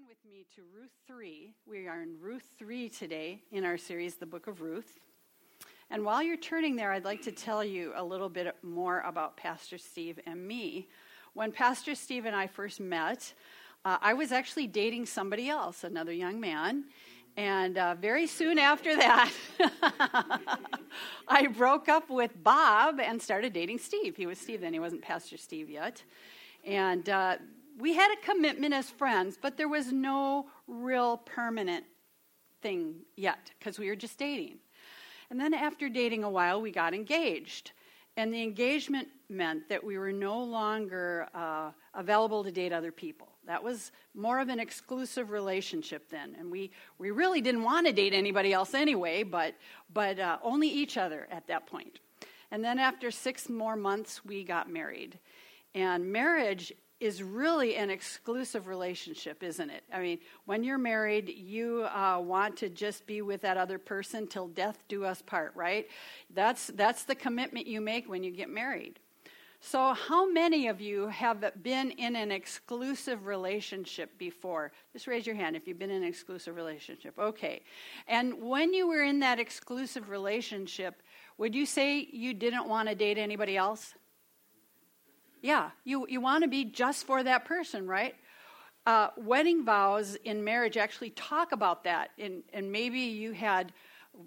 turn with me to Ruth 3. We are in Ruth 3 today in our series, The Book of Ruth. And while you're turning there, I'd like to tell you a little bit more about Pastor Steve and me. When Pastor Steve and I first met, uh, I was actually dating somebody else, another young man. And uh, very soon after that, I broke up with Bob and started dating Steve. He was Steve then, he wasn't Pastor Steve yet. And uh, we had a commitment as friends, but there was no real permanent thing yet because we were just dating. And then after dating a while, we got engaged. And the engagement meant that we were no longer uh, available to date other people. That was more of an exclusive relationship then. And we, we really didn't want to date anybody else anyway, but, but uh, only each other at that point. And then after six more months, we got married. And marriage is really an exclusive relationship, isn't it? I mean, when you're married, you uh, want to just be with that other person till death do us part, right? That's that's the commitment you make when you get married. So, how many of you have been in an exclusive relationship before? Just raise your hand if you've been in an exclusive relationship. Okay. And when you were in that exclusive relationship, would you say you didn't want to date anybody else? Yeah, you, you want to be just for that person, right? Uh, wedding vows in marriage actually talk about that. And, and maybe you had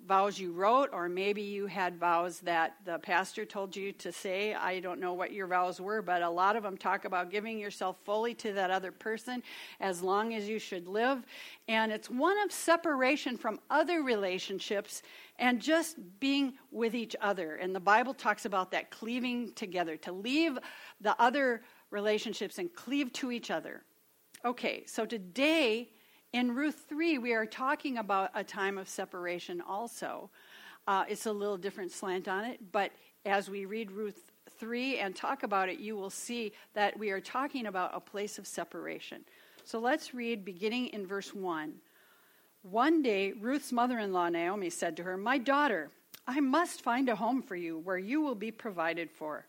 vows you wrote, or maybe you had vows that the pastor told you to say. I don't know what your vows were, but a lot of them talk about giving yourself fully to that other person as long as you should live. And it's one of separation from other relationships and just being with each other. And the Bible talks about that cleaving together, to leave the other relationships and cleave to each other. Okay, so today in Ruth 3, we are talking about a time of separation also. Uh, it's a little different slant on it, but as we read Ruth 3 and talk about it, you will see that we are talking about a place of separation. So let's read beginning in verse 1. One day, Ruth's mother in law, Naomi, said to her, My daughter, I must find a home for you where you will be provided for.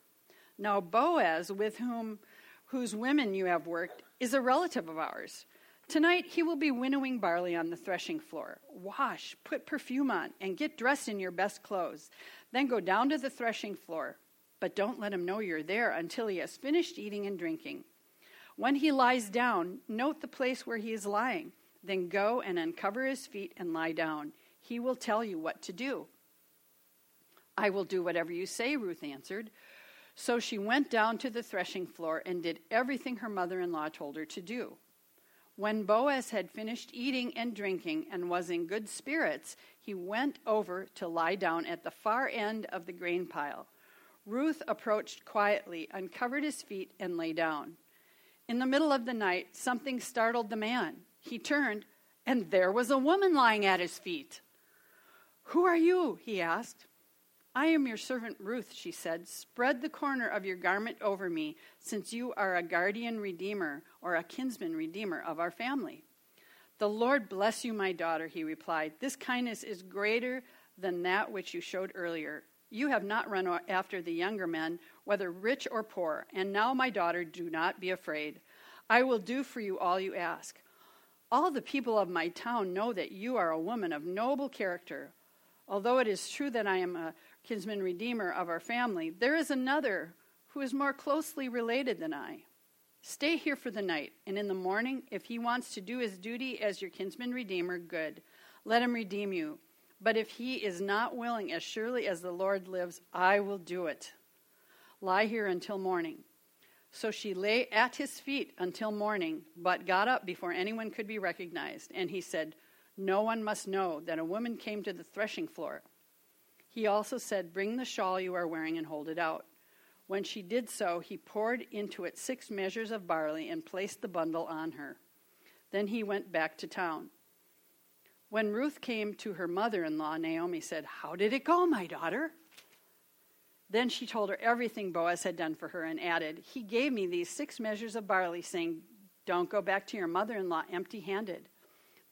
Now, Boaz, with whom whose women you have worked, is a relative of ours. Tonight he will be winnowing barley on the threshing floor. Wash, put perfume on, and get dressed in your best clothes. Then go down to the threshing floor. But don't let him know you're there until he has finished eating and drinking. When he lies down, note the place where he is lying then go and uncover his feet and lie down. He will tell you what to do. I will do whatever you say, Ruth answered. So she went down to the threshing floor and did everything her mother in law told her to do. When Boaz had finished eating and drinking and was in good spirits, he went over to lie down at the far end of the grain pile. Ruth approached quietly, uncovered his feet, and lay down. In the middle of the night, something startled the man. He turned, and there was a woman lying at his feet. Who are you? he asked. I am your servant Ruth, she said. Spread the corner of your garment over me, since you are a guardian redeemer or a kinsman redeemer of our family. The Lord bless you, my daughter, he replied. This kindness is greater than that which you showed earlier. You have not run after the younger men, whether rich or poor. And now, my daughter, do not be afraid. I will do for you all you ask. All the people of my town know that you are a woman of noble character. Although it is true that I am a kinsman redeemer of our family, there is another who is more closely related than I. Stay here for the night, and in the morning, if he wants to do his duty as your kinsman redeemer, good. Let him redeem you. But if he is not willing, as surely as the Lord lives, I will do it. Lie here until morning. So she lay at his feet until morning, but got up before anyone could be recognized. And he said, No one must know that a woman came to the threshing floor. He also said, Bring the shawl you are wearing and hold it out. When she did so, he poured into it six measures of barley and placed the bundle on her. Then he went back to town. When Ruth came to her mother in law, Naomi said, How did it go, my daughter? Then she told her everything Boaz had done for her and added, He gave me these six measures of barley, saying, Don't go back to your mother in law empty handed.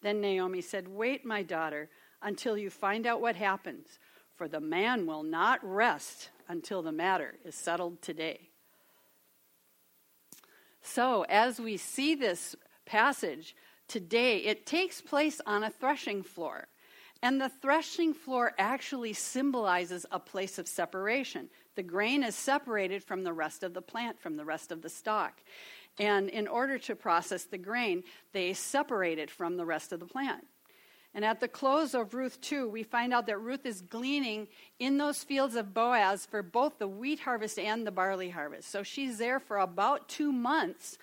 Then Naomi said, Wait, my daughter, until you find out what happens, for the man will not rest until the matter is settled today. So, as we see this passage, today, it takes place on a threshing floor. And the threshing floor actually symbolizes a place of separation. The grain is separated from the rest of the plant, from the rest of the stalk. And in order to process the grain, they separate it from the rest of the plant. And at the close of Ruth 2, we find out that Ruth is gleaning in those fields of Boaz for both the wheat harvest and the barley harvest. So she's there for about two months.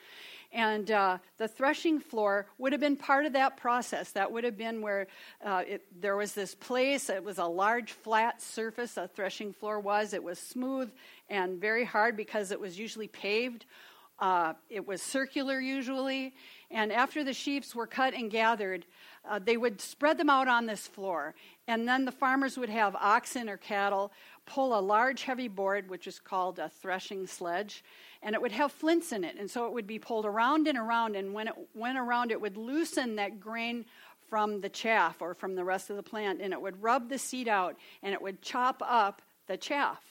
And uh, the threshing floor would have been part of that process. That would have been where uh, it, there was this place. It was a large, flat surface, a threshing floor was. It was smooth and very hard because it was usually paved. Uh, it was circular usually. And after the sheaves were cut and gathered, uh, they would spread them out on this floor. And then the farmers would have oxen or cattle pull a large, heavy board, which is called a threshing sledge, and it would have flints in it. And so it would be pulled around and around. And when it went around, it would loosen that grain from the chaff or from the rest of the plant, and it would rub the seed out and it would chop up the chaff.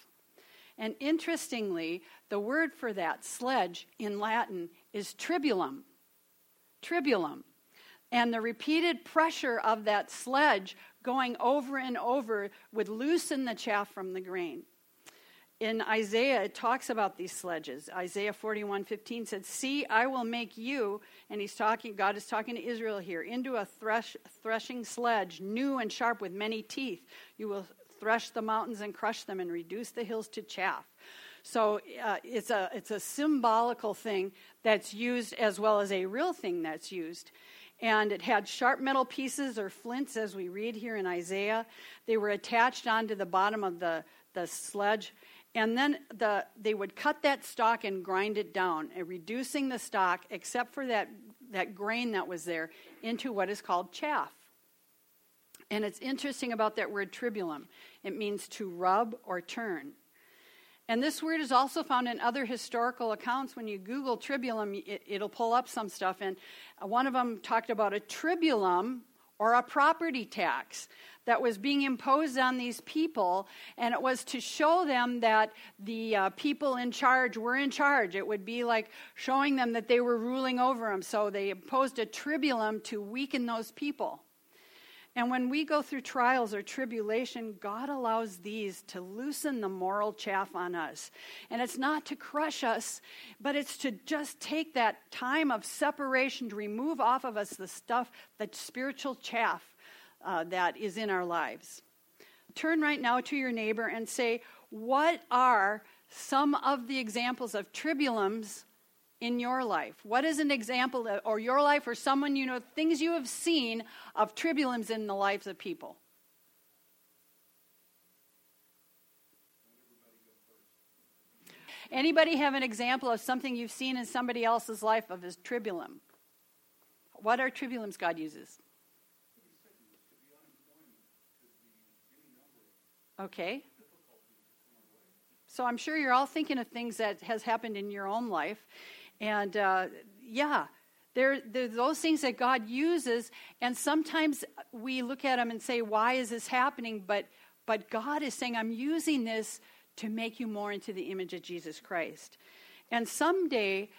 And interestingly, the word for that sledge in Latin is tribulum. Tribulum. And the repeated pressure of that sledge going over and over would loosen the chaff from the grain. In Isaiah, it talks about these sledges. Isaiah 41 15 said, See, I will make you, and he's talking, God is talking to Israel here, into a thresh, threshing sledge, new and sharp with many teeth. You will thresh the mountains and crush them and reduce the hills to chaff. So uh, it's, a, it's a symbolical thing that's used as well as a real thing that's used and it had sharp metal pieces or flints, as we read here in Isaiah. They were attached onto the bottom of the, the sledge. And then the, they would cut that stalk and grind it down, uh, reducing the stalk, except for that, that grain that was there, into what is called chaff. And it's interesting about that word tribulum. It means to rub or turn. And this word is also found in other historical accounts. When you Google tribulum, it, will pull up some stuff. And one of them talked about a tribulum or a property tax that was being imposed on these people, and it was to show them that the uh, people in charge were in charge. It would be like showing them that they were ruling over them. So they imposed a tribulum to weaken those people. And when we go through trials or tribulation, God allows these to loosen the moral chaff on us. And it's not to crush us, but it's to just take that time of separation to remove off of us the stuff, the spiritual chaff uh, that is in our lives. Turn right now to your neighbor and say, What are some of the examples of tribulums in your life? What is an example, of, or your life, or someone you know, things you have seen of tribulums in the lives of people? Anybody have an example of something you've seen in somebody else's life of his tribulum? What are tribulums God uses? Okay. So I'm sure you're all thinking of things that has happened in your own life. And uh, yeah, there, there those things that God uses, and sometimes we look at them and say, "Why is this happening?" But but God is saying, "I'm using this to make you more into the image of Jesus Christ." And someday,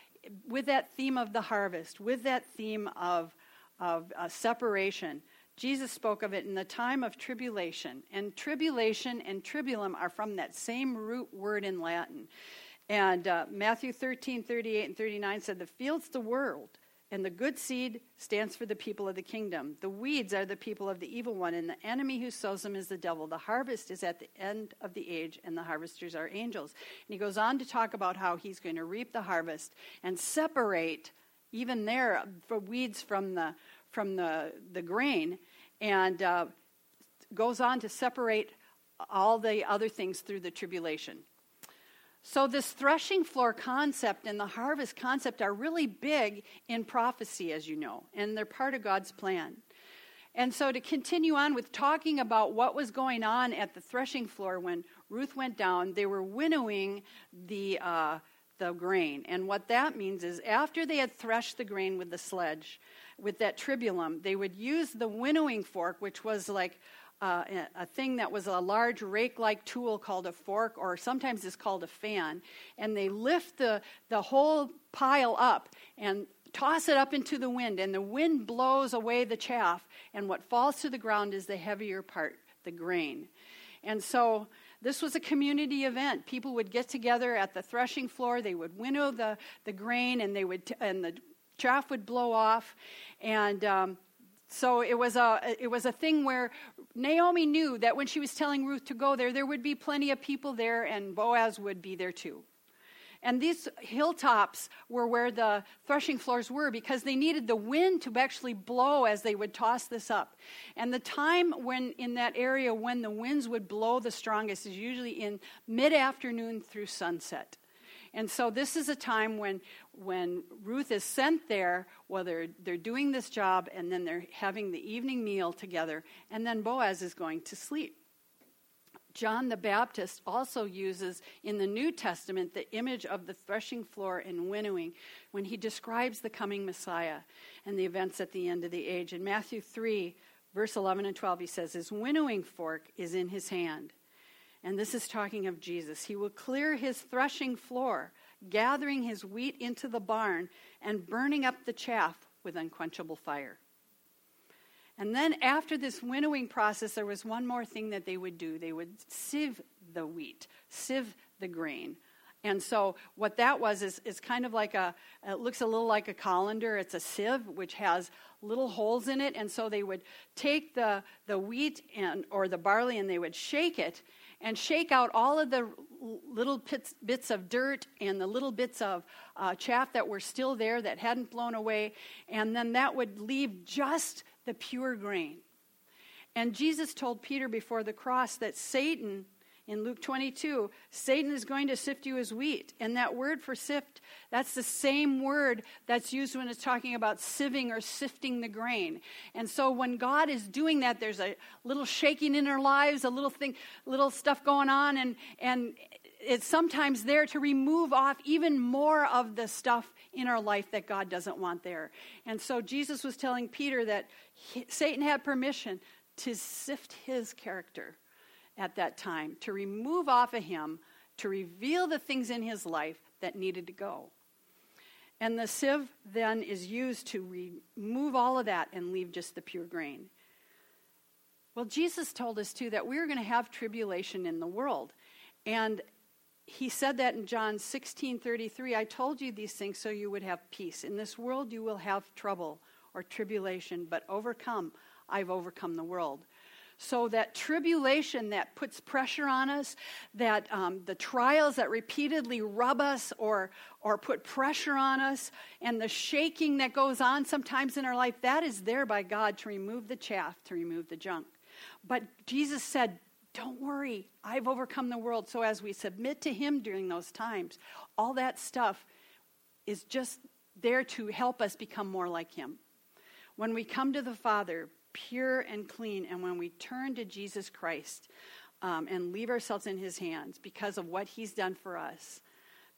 with that theme of the harvest, with that theme of of uh, separation, Jesus spoke of it in the time of tribulation. And tribulation and tribulum are from that same root word in Latin. And uh, Matthew 13, 38, and 39 said, The field's the world, and the good seed stands for the people of the kingdom. The weeds are the people of the evil one, and the enemy who sows them is the devil. The harvest is at the end of the age, and the harvesters are angels. And he goes on to talk about how he's going to reap the harvest and separate, even there, the weeds from the, from the, the grain, and uh, goes on to separate all the other things through the tribulation. So, this threshing floor concept and the harvest concept are really big in prophecy, as you know, and they're part of God's plan. And so, to continue on with talking about what was going on at the threshing floor when Ruth went down, they were winnowing the, uh, the grain. And what that means is, after they had threshed the grain with the sledge, with that tribulum, they would use the winnowing fork, which was like uh, a thing that was a large rake like tool called a fork, or sometimes it's called a fan. And they lift the, the whole pile up and toss it up into the wind, and the wind blows away the chaff, and what falls to the ground is the heavier part, the grain. And so this was a community event. People would get together at the threshing floor, they would winnow the, the grain, and, they would t- and the chaff would blow off. And um, so it was a it was a thing where Naomi knew that when she was telling Ruth to go there, there would be plenty of people there, and Boaz would be there too. And these hilltops were where the threshing floors were because they needed the wind to actually blow as they would toss this up. And the time when in that area when the winds would blow the strongest is usually in mid afternoon through sunset. And so this is a time when when Ruth is sent there, well, they're, they're doing this job and then they're having the evening meal together, and then Boaz is going to sleep. John the Baptist also uses in the New Testament the image of the threshing floor and winnowing when he describes the coming Messiah and the events at the end of the age. In Matthew 3, verse 11 and 12, he says, His winnowing fork is in his hand. And this is talking of Jesus. He will clear his threshing floor, gathering his wheat into the barn and burning up the chaff with unquenchable fire. And then after this winnowing process, there was one more thing that they would do. They would sieve the wheat, sieve the grain. And so what that was is, is kind of like a, it looks a little like a colander. It's a sieve which has little holes in it. And so they would take the, the wheat and, or the barley and they would shake it and shake out all of the little bits, bits of dirt and the little bits of uh, chaff that were still there that hadn't blown away. And then that would leave just the pure grain. And Jesus told Peter before the cross that Satan, in Luke 22, Satan is going to sift you as wheat. And that word for sift, that's the same word that's used when it's talking about sieving or sifting the grain. And so when God is doing that, there's a little shaking in our lives, a little thing, little stuff going on, and, and it's sometimes there to remove off even more of the stuff in our life that God doesn't want there. And so Jesus was telling Peter that he, Satan had permission to sift his character at that time, to remove off of him, to reveal the things in his life that needed to go. And the sieve then is used to remove all of that and leave just the pure grain. Well, Jesus told us too that we are going to have tribulation in the world. And he said that in John 16 33. I told you these things so you would have peace. In this world you will have trouble or tribulation, but overcome. I've overcome the world. So that tribulation that puts pressure on us, that um, the trials that repeatedly rub us or or put pressure on us, and the shaking that goes on sometimes in our life, that is there by God to remove the chaff, to remove the junk. But Jesus said, don't worry, I've overcome the world. So as we submit to Him during those times, all that stuff is just there to help us become more like Him. When we come to the Father, pure and clean, and when we turn to Jesus Christ um, and leave ourselves in His hands because of what He's done for us,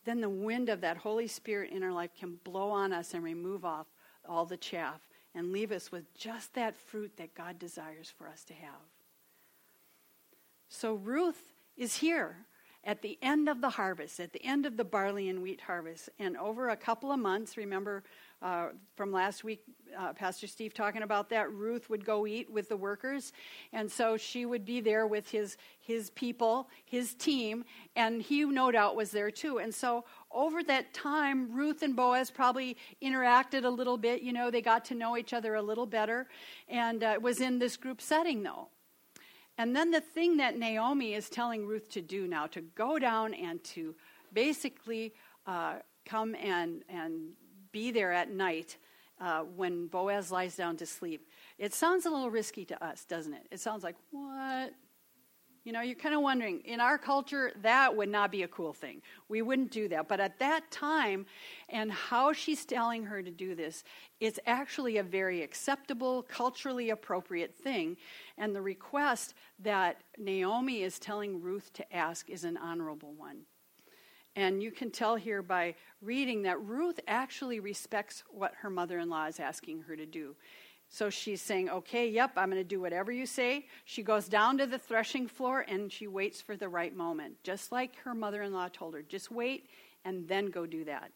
then the wind of that Holy Spirit in our life can blow on us and remove off all the chaff and leave us with just that fruit that God desires for us to have. So Ruth is here at the end of the harvest, at the end of the barley and wheat harvest. And over a couple of months, remember uh, from last week, uh, Pastor Steve talking about that, Ruth would go eat with the workers. And so she would be there with his, his people, his team, and he no doubt was there too. And so over that time, Ruth and Boaz probably interacted a little bit. You know, they got to know each other a little better. And uh, was in this group setting, though. And then the thing that Naomi is telling Ruth to do now, to go down and to basically uh, come and, and be there at night uh, when Boaz lies down to sleep. It sounds a little risky to us, doesn't it? It sounds like, what? You know, you're kind of wondering, in our culture, that would not be a cool thing. We wouldn't do that. But at that time, and how she's telling her to do this, it's actually a very acceptable, culturally appropriate thing. And the request that Naomi is telling Ruth to ask is an honorable one. And you can tell here by reading that Ruth actually respects what her mother in law is asking her to do. So she's saying, Okay, yep, I'm going to do whatever you say. She goes down to the threshing floor and she waits for the right moment, just like her mother in law told her. Just wait and then go do that.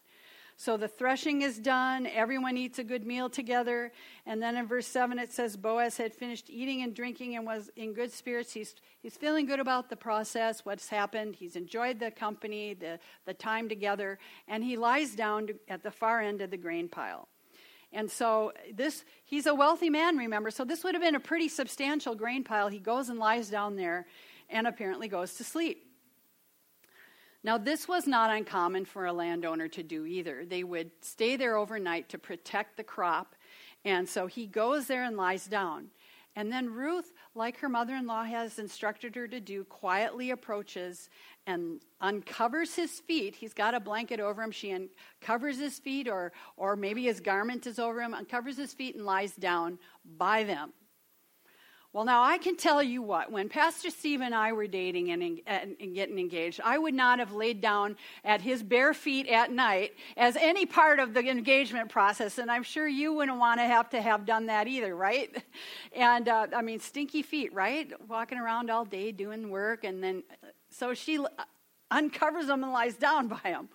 So the threshing is done, everyone eats a good meal together. And then in verse 7 it says Boaz had finished eating and drinking and was in good spirits. He's, he's feeling good about the process, what's happened. He's enjoyed the company, the, the time together, and he lies down to, at the far end of the grain pile. And so this he's a wealthy man, remember. So this would have been a pretty substantial grain pile. He goes and lies down there and apparently goes to sleep. Now, this was not uncommon for a landowner to do either. They would stay there overnight to protect the crop. And so he goes there and lies down. And then Ruth, like her mother in law has instructed her to do, quietly approaches and uncovers his feet. He's got a blanket over him. She uncovers his feet, or, or maybe his garment is over him, uncovers his feet and lies down by them. Well, now I can tell you what, when Pastor Steve and I were dating and, and, and, getting engaged, I would not have laid down at his bare feet at night as any part of the engagement process, and I'm sure you wouldn't want to have to have done that either, right? And uh, I mean, stinky feet, right? Walking around all day doing work, and then so she uncovers them and lies down by him.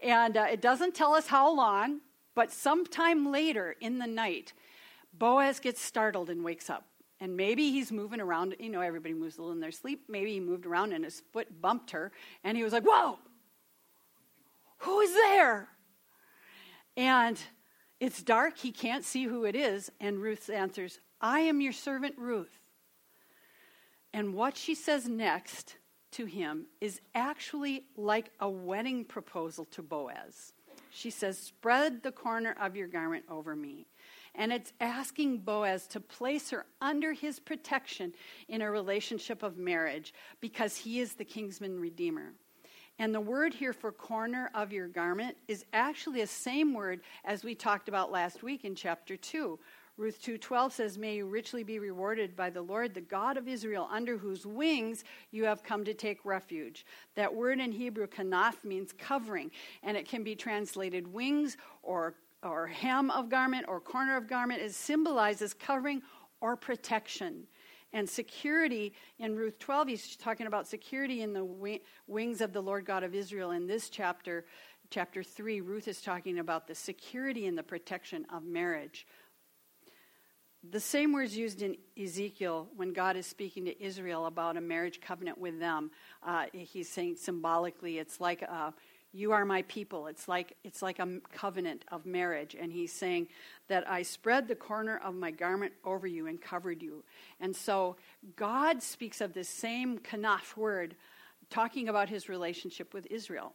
And uh, it doesn't tell us how long, but sometime later in the night, Boaz gets startled and wakes up. And maybe he's moving around. You know, everybody moves a little in their sleep. Maybe he moved around and his foot bumped her. And he was like, Whoa, who is there? And it's dark. He can't see who it is. And Ruth answers, I am your servant Ruth. And what she says next to him is actually like a wedding proposal to Boaz. She says, Spread the corner of your garment over me. And it's asking Boaz to place her under his protection in a relationship of marriage because he is the kinsman redeemer. And the word here for corner of your garment is actually the same word as we talked about last week in chapter 2. Ruth 2:12 says, "May you richly be rewarded by the Lord, the God of Israel, under whose wings you have come to take refuge." That word in Hebrew kanaf means covering, and it can be translated wings or or hem of garment or corner of garment. It symbolizes covering or protection. And security in Ruth 12, he's talking about security in the wings of the Lord God of Israel. In this chapter, chapter 3, Ruth is talking about the security and the protection of marriage. The same words used in Ezekiel when God is speaking to Israel about a marriage covenant with them. Uh, he's saying symbolically, it's like a, you are my people. It's like it's like a covenant of marriage. And he's saying that i spread the corner of my garment over you and covered you. And so god speaks of this same kanaf word talking about his relationship with israel.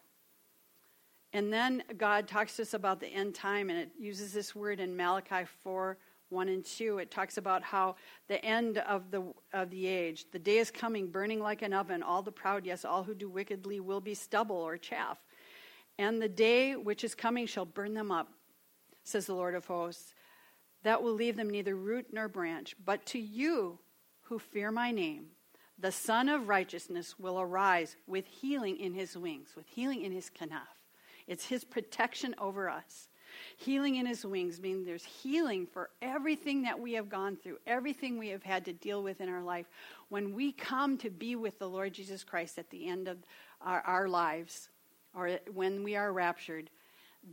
And then god talks to us about the end time and it uses this word in malachi 4 1 and 2 it talks about how the end of the of the age the day is coming burning like an oven. All the proud yes all who do wickedly will be stubble or chaff and the day which is coming shall burn them up, says the Lord of hosts. That will leave them neither root nor branch. But to you who fear my name, the Sun of Righteousness will arise with healing in his wings, with healing in his kanaf. It's his protection over us. Healing in his wings means there's healing for everything that we have gone through, everything we have had to deal with in our life. When we come to be with the Lord Jesus Christ at the end of our, our lives, or when we are raptured,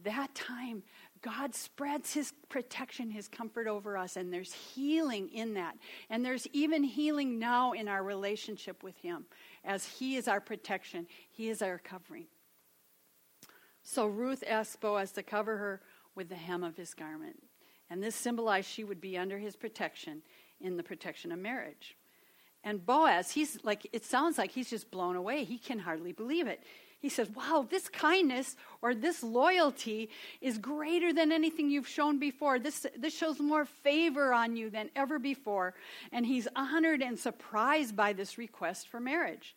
that time God spreads his protection, his comfort over us, and there's healing in that. And there's even healing now in our relationship with him, as he is our protection, he is our covering. So Ruth asked Boaz to cover her with the hem of his garment. And this symbolized she would be under his protection in the protection of marriage. And Boaz, he's like, it sounds like he's just blown away. He can hardly believe it. He says, Wow, this kindness or this loyalty is greater than anything you've shown before. This, this shows more favor on you than ever before. And he's honored and surprised by this request for marriage.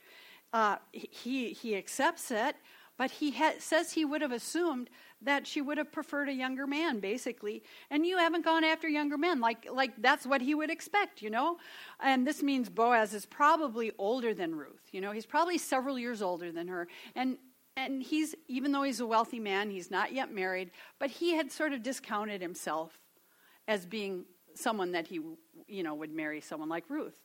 Uh, he, he accepts it, but he ha- says he would have assumed that she would have preferred a younger man, basically. And you haven't gone after younger men. Like, like that's what he would expect, you know? And this means Boaz is probably older than Ruth. You know, he's probably several years older than her. And and he's even though he's a wealthy man, he's not yet married, but he had sort of discounted himself as being someone that he, you know, would marry someone like Ruth.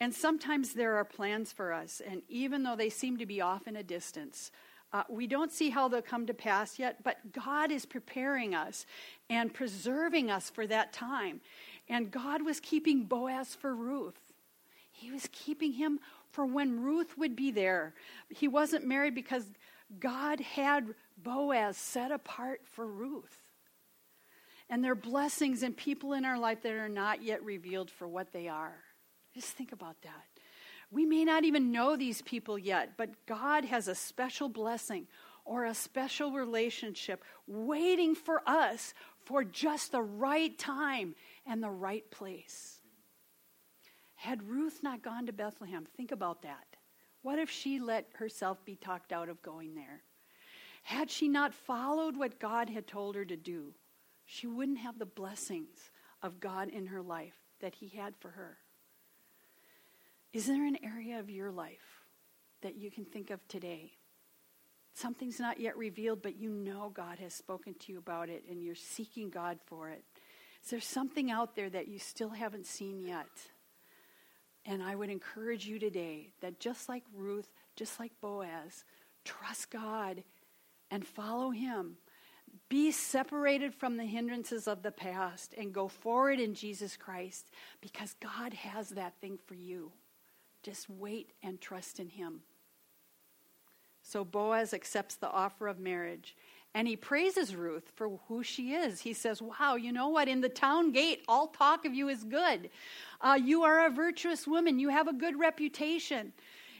And sometimes there are plans for us, and even though they seem to be off in a distance, Uh, we don't see how they'll come to pass yet, but God is preparing us and preserving us for that time. And God was keeping Boaz for Ruth. He was keeping him for when Ruth would be there. He wasn't married because God had Boaz set apart for Ruth. And there are blessings and people in our life that are not yet revealed for what they are. Just think about that. We may not even know these people yet, but God has a special blessing or a special relationship waiting for us for just the right time and the right place. Had Ruth not gone to Bethlehem, think about that. What if she let herself be talked out of going there? Had she not followed what God had told her to do, she wouldn't have the blessings of God in her life that He had for her. Is there an area of your life that you can think of today? Something's not yet revealed, but you know God has spoken to you about it and you're seeking God for it. Is there something out there that you still haven't seen yet? And I would encourage you today that just like Ruth, just like Boaz, trust God and follow Him. Be separated from the hindrances of the past and go forward in Jesus Christ because God has that thing for you. Just wait and trust in Him. So Boaz accepts the offer of marriage and he praises Ruth for who she is. He says, Wow, you know what? In the town gate, all talk of you is good. Uh, you are a virtuous woman, you have a good reputation.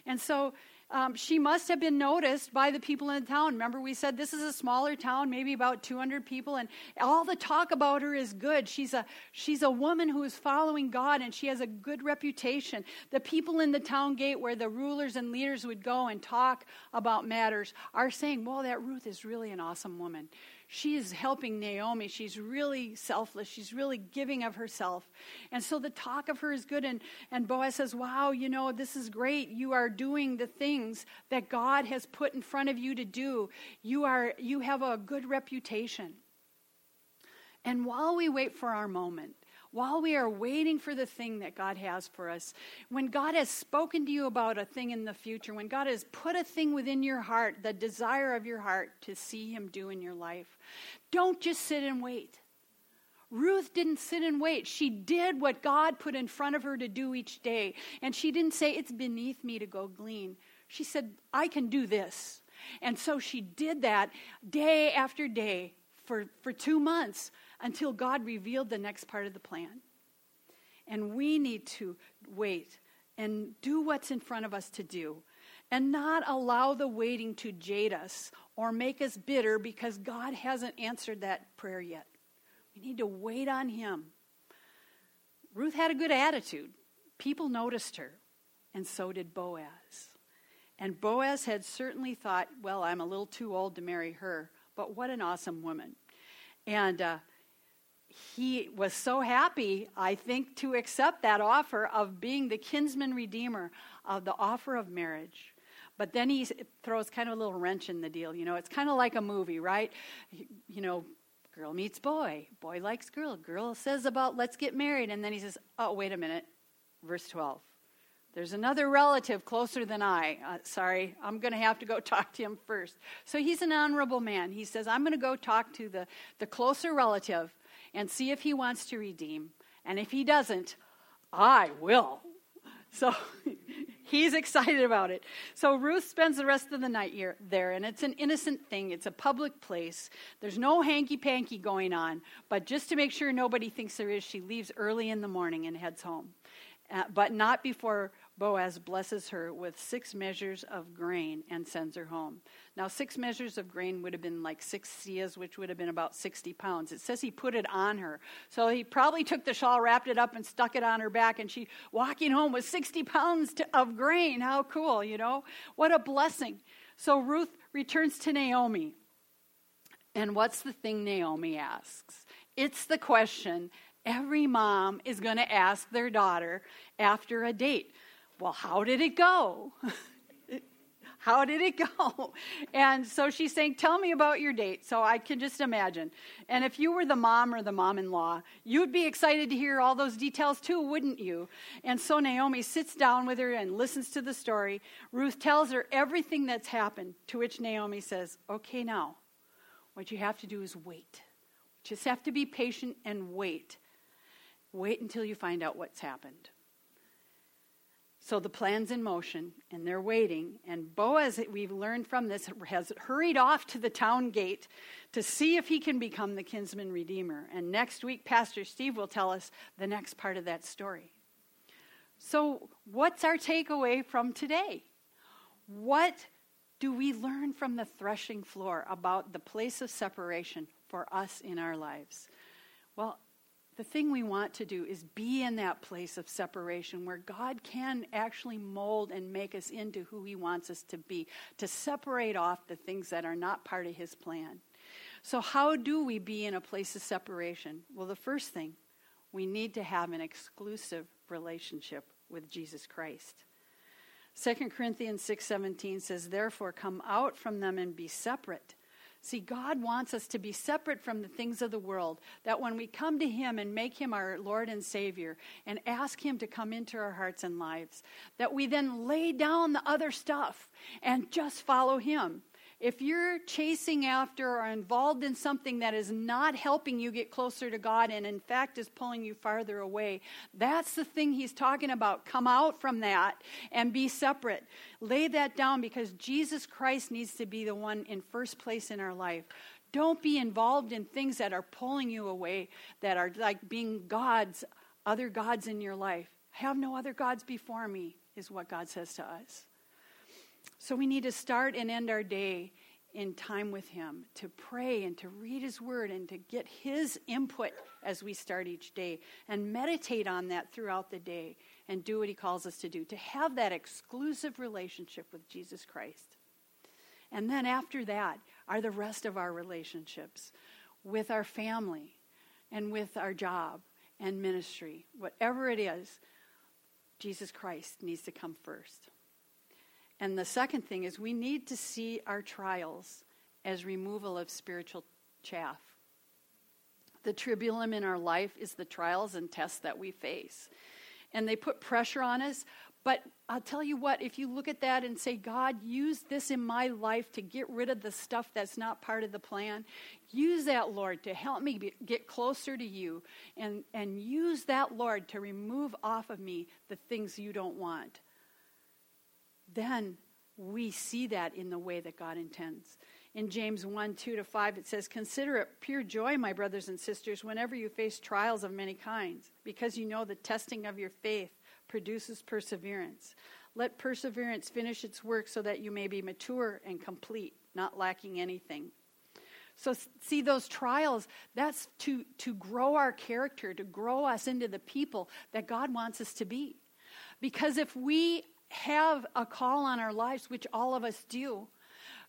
And so um, she must have been noticed by the people in the town. Remember, we said this is a smaller town, maybe about 200 people, and all the talk about her is good. She's a, she's a woman who is following God, and she has a good reputation. The people in the town gate where the rulers and leaders would go and talk about matters are saying, Well, that Ruth is really an awesome woman she is helping Naomi. She's really selfless. She's really giving of herself. And so the talk of her is good. And, and Boaz says, Wow, you know, this is great. You are doing the things that God has put in front of you to do. You, are, you have a good reputation. And while we wait for our moment, while we are waiting for the thing that God has for us, when God has spoken to you about a thing in the future, when God has put a thing within your heart, the desire of your heart to see Him do in your life, don't just sit and wait. Ruth didn't sit and wait. She did what God put in front of her to do each day. And she didn't say, It's beneath me to go glean. She said, I can do this. And so she did that day after day for, for two months until God revealed the next part of the plan. And we need to wait and do what's in front of us to do and not allow the waiting to jade us or make us bitter because God hasn't answered that prayer yet. We need to wait on Him. Ruth had a good attitude. People noticed her, and so did Boaz. And Boaz had certainly thought, well, I'm a little too old to marry her, but what an awesome woman. And uh, he was so happy, I think, to accept that offer of being the kinsman redeemer of the offer of marriage. But then he throws kind of a little wrench in the deal. You know, it's kind of like a movie, right? You know, girl meets boy, boy likes girl, girl says about let's get married, and then he says, oh, wait a minute, verse 12. There's another relative closer than I. Uh, sorry, I'm going to have to go talk to him first. So he's an honorable man. He says, I'm going to go talk to the, the closer relative and see if he wants to redeem. And if he doesn't, I will. So he's excited about it. So Ruth spends the rest of the night here, there, and it's an innocent thing. It's a public place. There's no hanky panky going on. But just to make sure nobody thinks there is, she leaves early in the morning and heads home. Uh, but not before Boaz blesses her with six measures of grain and sends her home. Now, six measures of grain would have been like six seahs, which would have been about 60 pounds. It says he put it on her. So he probably took the shawl, wrapped it up, and stuck it on her back, and she walking home with 60 pounds to, of grain. How cool, you know? What a blessing. So Ruth returns to Naomi. And what's the thing Naomi asks? It's the question every mom is going to ask their daughter after a date. Well, how did it go? How did it go? And so she's saying, Tell me about your date. So I can just imagine. And if you were the mom or the mom in law, you'd be excited to hear all those details too, wouldn't you? And so Naomi sits down with her and listens to the story. Ruth tells her everything that's happened, to which Naomi says, Okay, now, what you have to do is wait. Just have to be patient and wait. Wait until you find out what's happened. So the plan's in motion, and they're waiting. And Boaz, we've learned from this, has hurried off to the town gate to see if he can become the kinsman redeemer. And next week, Pastor Steve will tell us the next part of that story. So, what's our takeaway from today? What do we learn from the threshing floor about the place of separation for us in our lives? Well, the thing we want to do is be in that place of separation where God can actually mold and make us into who He wants us to be, to separate off the things that are not part of His plan. So, how do we be in a place of separation? Well, the first thing, we need to have an exclusive relationship with Jesus Christ. 2 Corinthians 6:17 says, "Therefore come out from them and be separate." See, God wants us to be separate from the things of the world, that when we come to Him and make Him our Lord and Savior and ask Him to come into our hearts and lives, that we then lay down the other stuff and just follow Him. If you're chasing after or involved in something that is not helping you get closer to God and in fact is pulling you farther away, that's the thing he's talking about. Come out from that and be separate. Lay that down because Jesus Christ needs to be the one in first place in our life. Don't be involved in things that are pulling you away, that are like being gods, other gods in your life. Have no other gods before me, is what God says to us. So we need to start and end our day in time with Him, to pray and to read His Word and to get His input as we start each day and meditate on that throughout the day and do what He calls us to do, to have that exclusive relationship with Jesus Christ. And then after that are the rest of our relationships with our family and with our job and ministry. Whatever it is, Jesus Christ needs to come first. And the second thing is we need to see our trials as removal of spiritual chaff. The tribulum in our life is the trials and tests that we face. And they put pressure on us. But I'll tell you what, if you look at that and say, God, use this in my life to get rid of the stuff that's not part of the plan, use that, Lord, to help me get closer to you. And, and use that, Lord, to remove off of me the things you don't want then we see that in the way that God intends. In James 1 2 to 5, it says, Consider it pure joy, my brothers and sisters, whenever you face trials of many kinds, because you know the testing of your faith produces perseverance. Let perseverance finish its work so that you may be mature and complete, not lacking anything. So, see, those trials, that's to, to grow our character, to grow us into the people that God wants us to be. Because if we have a call on our lives, which all of us do,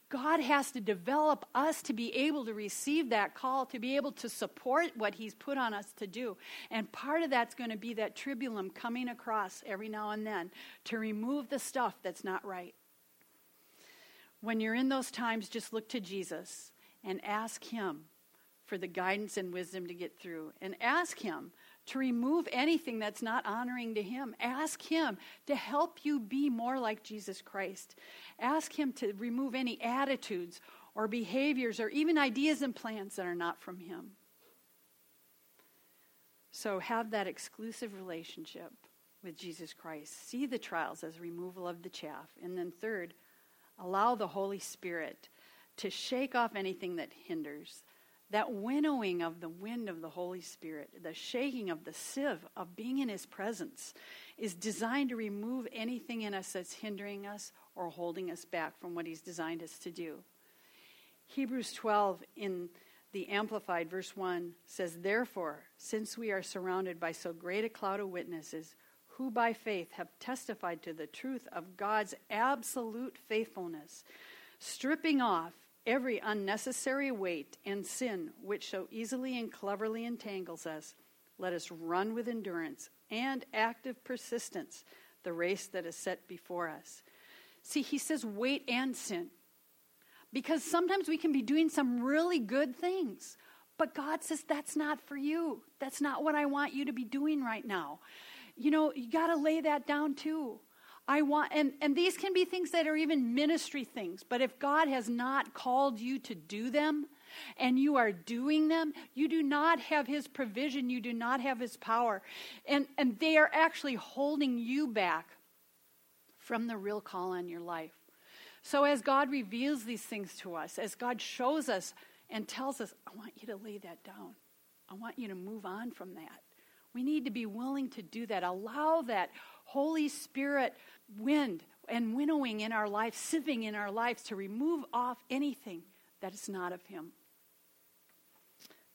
God has to develop us to be able to receive that call, to be able to support what He's put on us to do. And part of that's going to be that tribulum coming across every now and then to remove the stuff that's not right. When you're in those times, just look to Jesus and ask Him for the guidance and wisdom to get through. And ask Him to remove anything that's not honoring to Him. Ask Him to help you be more like Jesus Christ. Ask Him to remove any attitudes or behaviors or even ideas and plans that are not from Him. So have that exclusive relationship with Jesus Christ. See the trials as removal of the chaff. And then, third, allow the Holy Spirit to shake off anything that hinders that winnowing of the wind of the Holy Spirit, the shaking of the sieve of being in His presence, is designed to remove anything in us that's hindering us or holding us back from what He's designed us to do. Hebrews 12 in the Amplified, verse 1 says, Therefore, since we are surrounded by so great a cloud of witnesses, who by faith have testified to the truth of God's absolute faithfulness, stripping off every unnecessary weight and sin which so easily and cleverly entangles us, let us run with endurance and active persistence the race that is set before us. See, he says weight and sin. Because sometimes we can be doing some really good things, but God says that's not for you. That's not what I want you to be doing right now. You know, you got to lay that down too. I want and and these can be things that are even ministry things, but if God has not called you to do them, and you are doing them, you do not have his provision, you do not have his power. And, and they are actually holding you back from the real call on your life. So, as God reveals these things to us, as God shows us and tells us, I want you to lay that down, I want you to move on from that. We need to be willing to do that. Allow that Holy Spirit wind and winnowing in our life, sieving in our lives to remove off anything that is not of Him.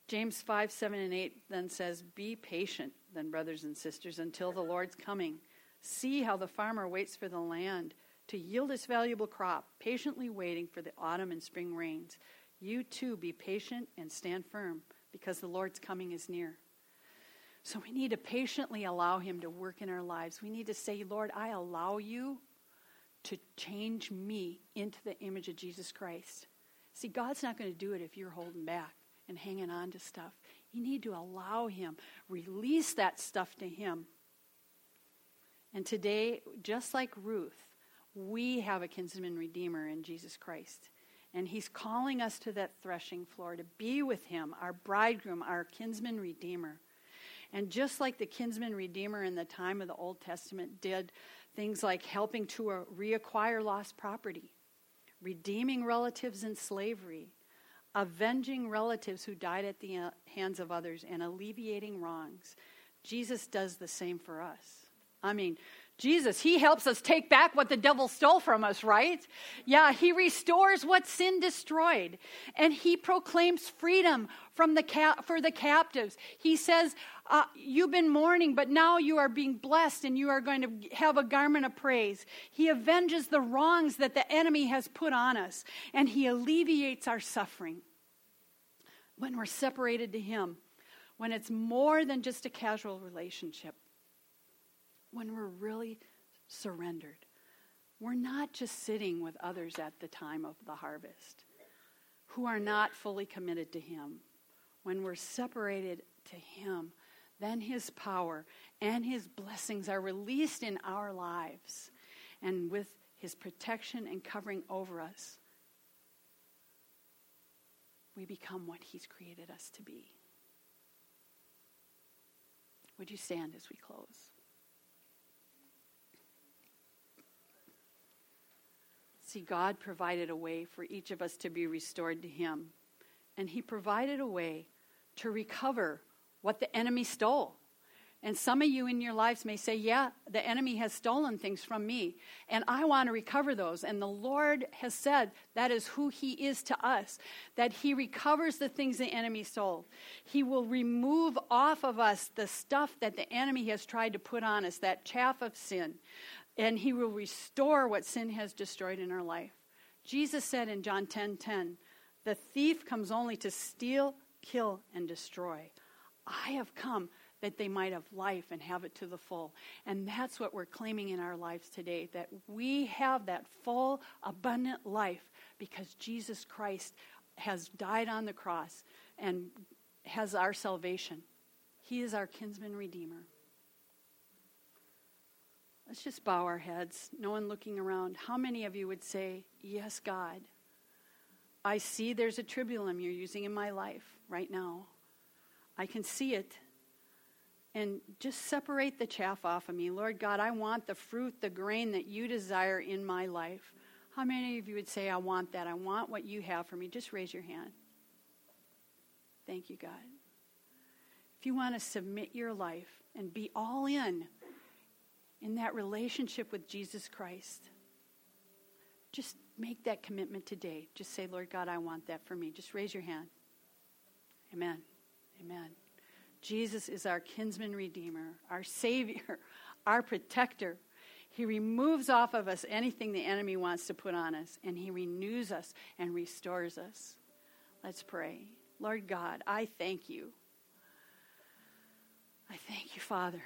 James 5, 7, and 8 then says, Be patient, then, brothers and sisters, until the Lord's coming. See how the farmer waits for the land to yield its valuable crop, patiently waiting for the autumn and spring rains. You too be patient and stand firm, because the Lord's coming is near. So we need to patiently allow Him to work in our lives. We need to say, Lord, I allow you to change me into the image of Jesus Christ. See, God's not going to do it if you're holding back and hanging on to stuff. You need to allow Him, release that stuff to Him. And today, just like Ruth, we have a kinsman redeemer in Jesus Christ. And He's calling us to that threshing floor to be with Him, our bridegroom, our kinsman redeemer. And just like the kinsman redeemer in the time of the Old Testament did things like helping to reacquire lost property, redeeming relatives in slavery, avenging relatives who died at the uh, hands of others, and alleviating wrongs. Jesus does the same for us. I mean, Jesus, he helps us take back what the devil stole from us, right? Yeah, he restores what sin destroyed. And he proclaims freedom from the ca- for the captives. He says, uh, You've been mourning, but now you are being blessed and you are going to have a garment of praise. He avenges the wrongs that the enemy has put on us, and he alleviates our suffering. When we're separated to him, when it's more than just a casual relationship when we're really surrendered. We're not just sitting with others at the time of the harvest who are not fully committed to Him. When we're separated to Him, then His power and His blessings are released in our lives. And with His protection and covering over us, we become what He's created us to be. Would you stand as we close? See, God provided a way for each of us to be restored to Him. And He provided a way to recover what the enemy stole. And some of you in your lives may say, Yeah, the enemy has stolen things from me, and I want to recover those. And the Lord has said that is who He is to us, that He recovers the things the enemy stole. He will remove off of us the stuff that the enemy has tried to put on us, that chaff of sin and he will restore what sin has destroyed in our life. Jesus said in John 10:10, 10, 10, "The thief comes only to steal, kill and destroy. I have come that they might have life and have it to the full." And that's what we're claiming in our lives today, that we have that full abundant life because Jesus Christ has died on the cross and has our salvation. He is our kinsman redeemer. Let's just bow our heads, no one looking around. How many of you would say, Yes, God? I see there's a tribulum you're using in my life right now. I can see it. And just separate the chaff off of me. Lord God, I want the fruit, the grain that you desire in my life. How many of you would say, I want that? I want what you have for me? Just raise your hand. Thank you, God. If you want to submit your life and be all in, in that relationship with Jesus Christ, just make that commitment today. Just say, Lord God, I want that for me. Just raise your hand. Amen. Amen. Jesus is our kinsman redeemer, our Savior, our protector. He removes off of us anything the enemy wants to put on us, and He renews us and restores us. Let's pray. Lord God, I thank you. I thank you, Father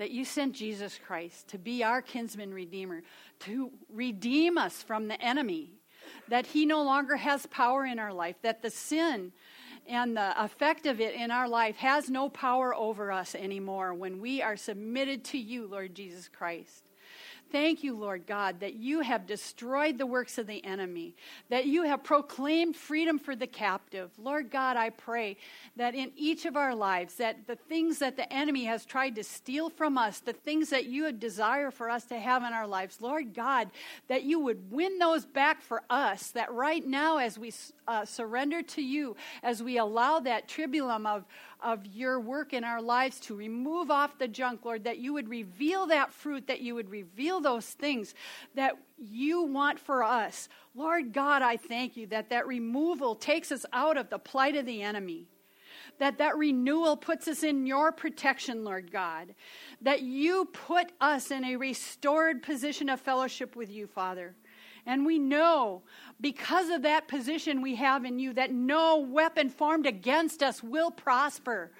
that you sent Jesus Christ to be our kinsman redeemer, to redeem us from the enemy, that he no longer has power in our life, that the sin and the effect of it in our life has no power over us anymore when we are submitted to you, Lord Jesus Christ. Thank you, Lord God, that you have destroyed the works of the enemy, that you have proclaimed freedom for the captive. Lord God, I pray that in each of our lives, that the things that the enemy has tried to steal from us, the things that you desire for us to have in our lives, Lord God, that you would win those back for us, that right now, as we uh, surrender to you, as we allow that tribulum of, of your work in our lives to remove off the junk, Lord, that you would reveal that fruit, that you would reveal those things that you want for us. Lord God, I thank you that that removal takes us out of the plight of the enemy. That that renewal puts us in your protection, Lord God. That you put us in a restored position of fellowship with you, Father. And we know because of that position we have in you that no weapon formed against us will prosper.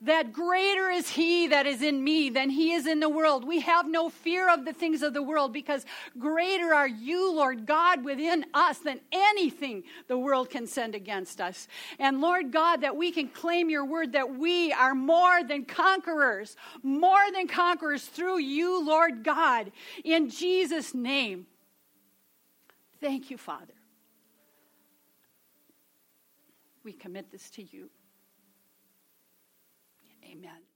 That greater is He that is in me than He is in the world. We have no fear of the things of the world because greater are you, Lord God, within us than anything the world can send against us. And Lord God, that we can claim your word that we are more than conquerors, more than conquerors through you, Lord God, in Jesus' name. Thank you, Father. We commit this to you. Amen.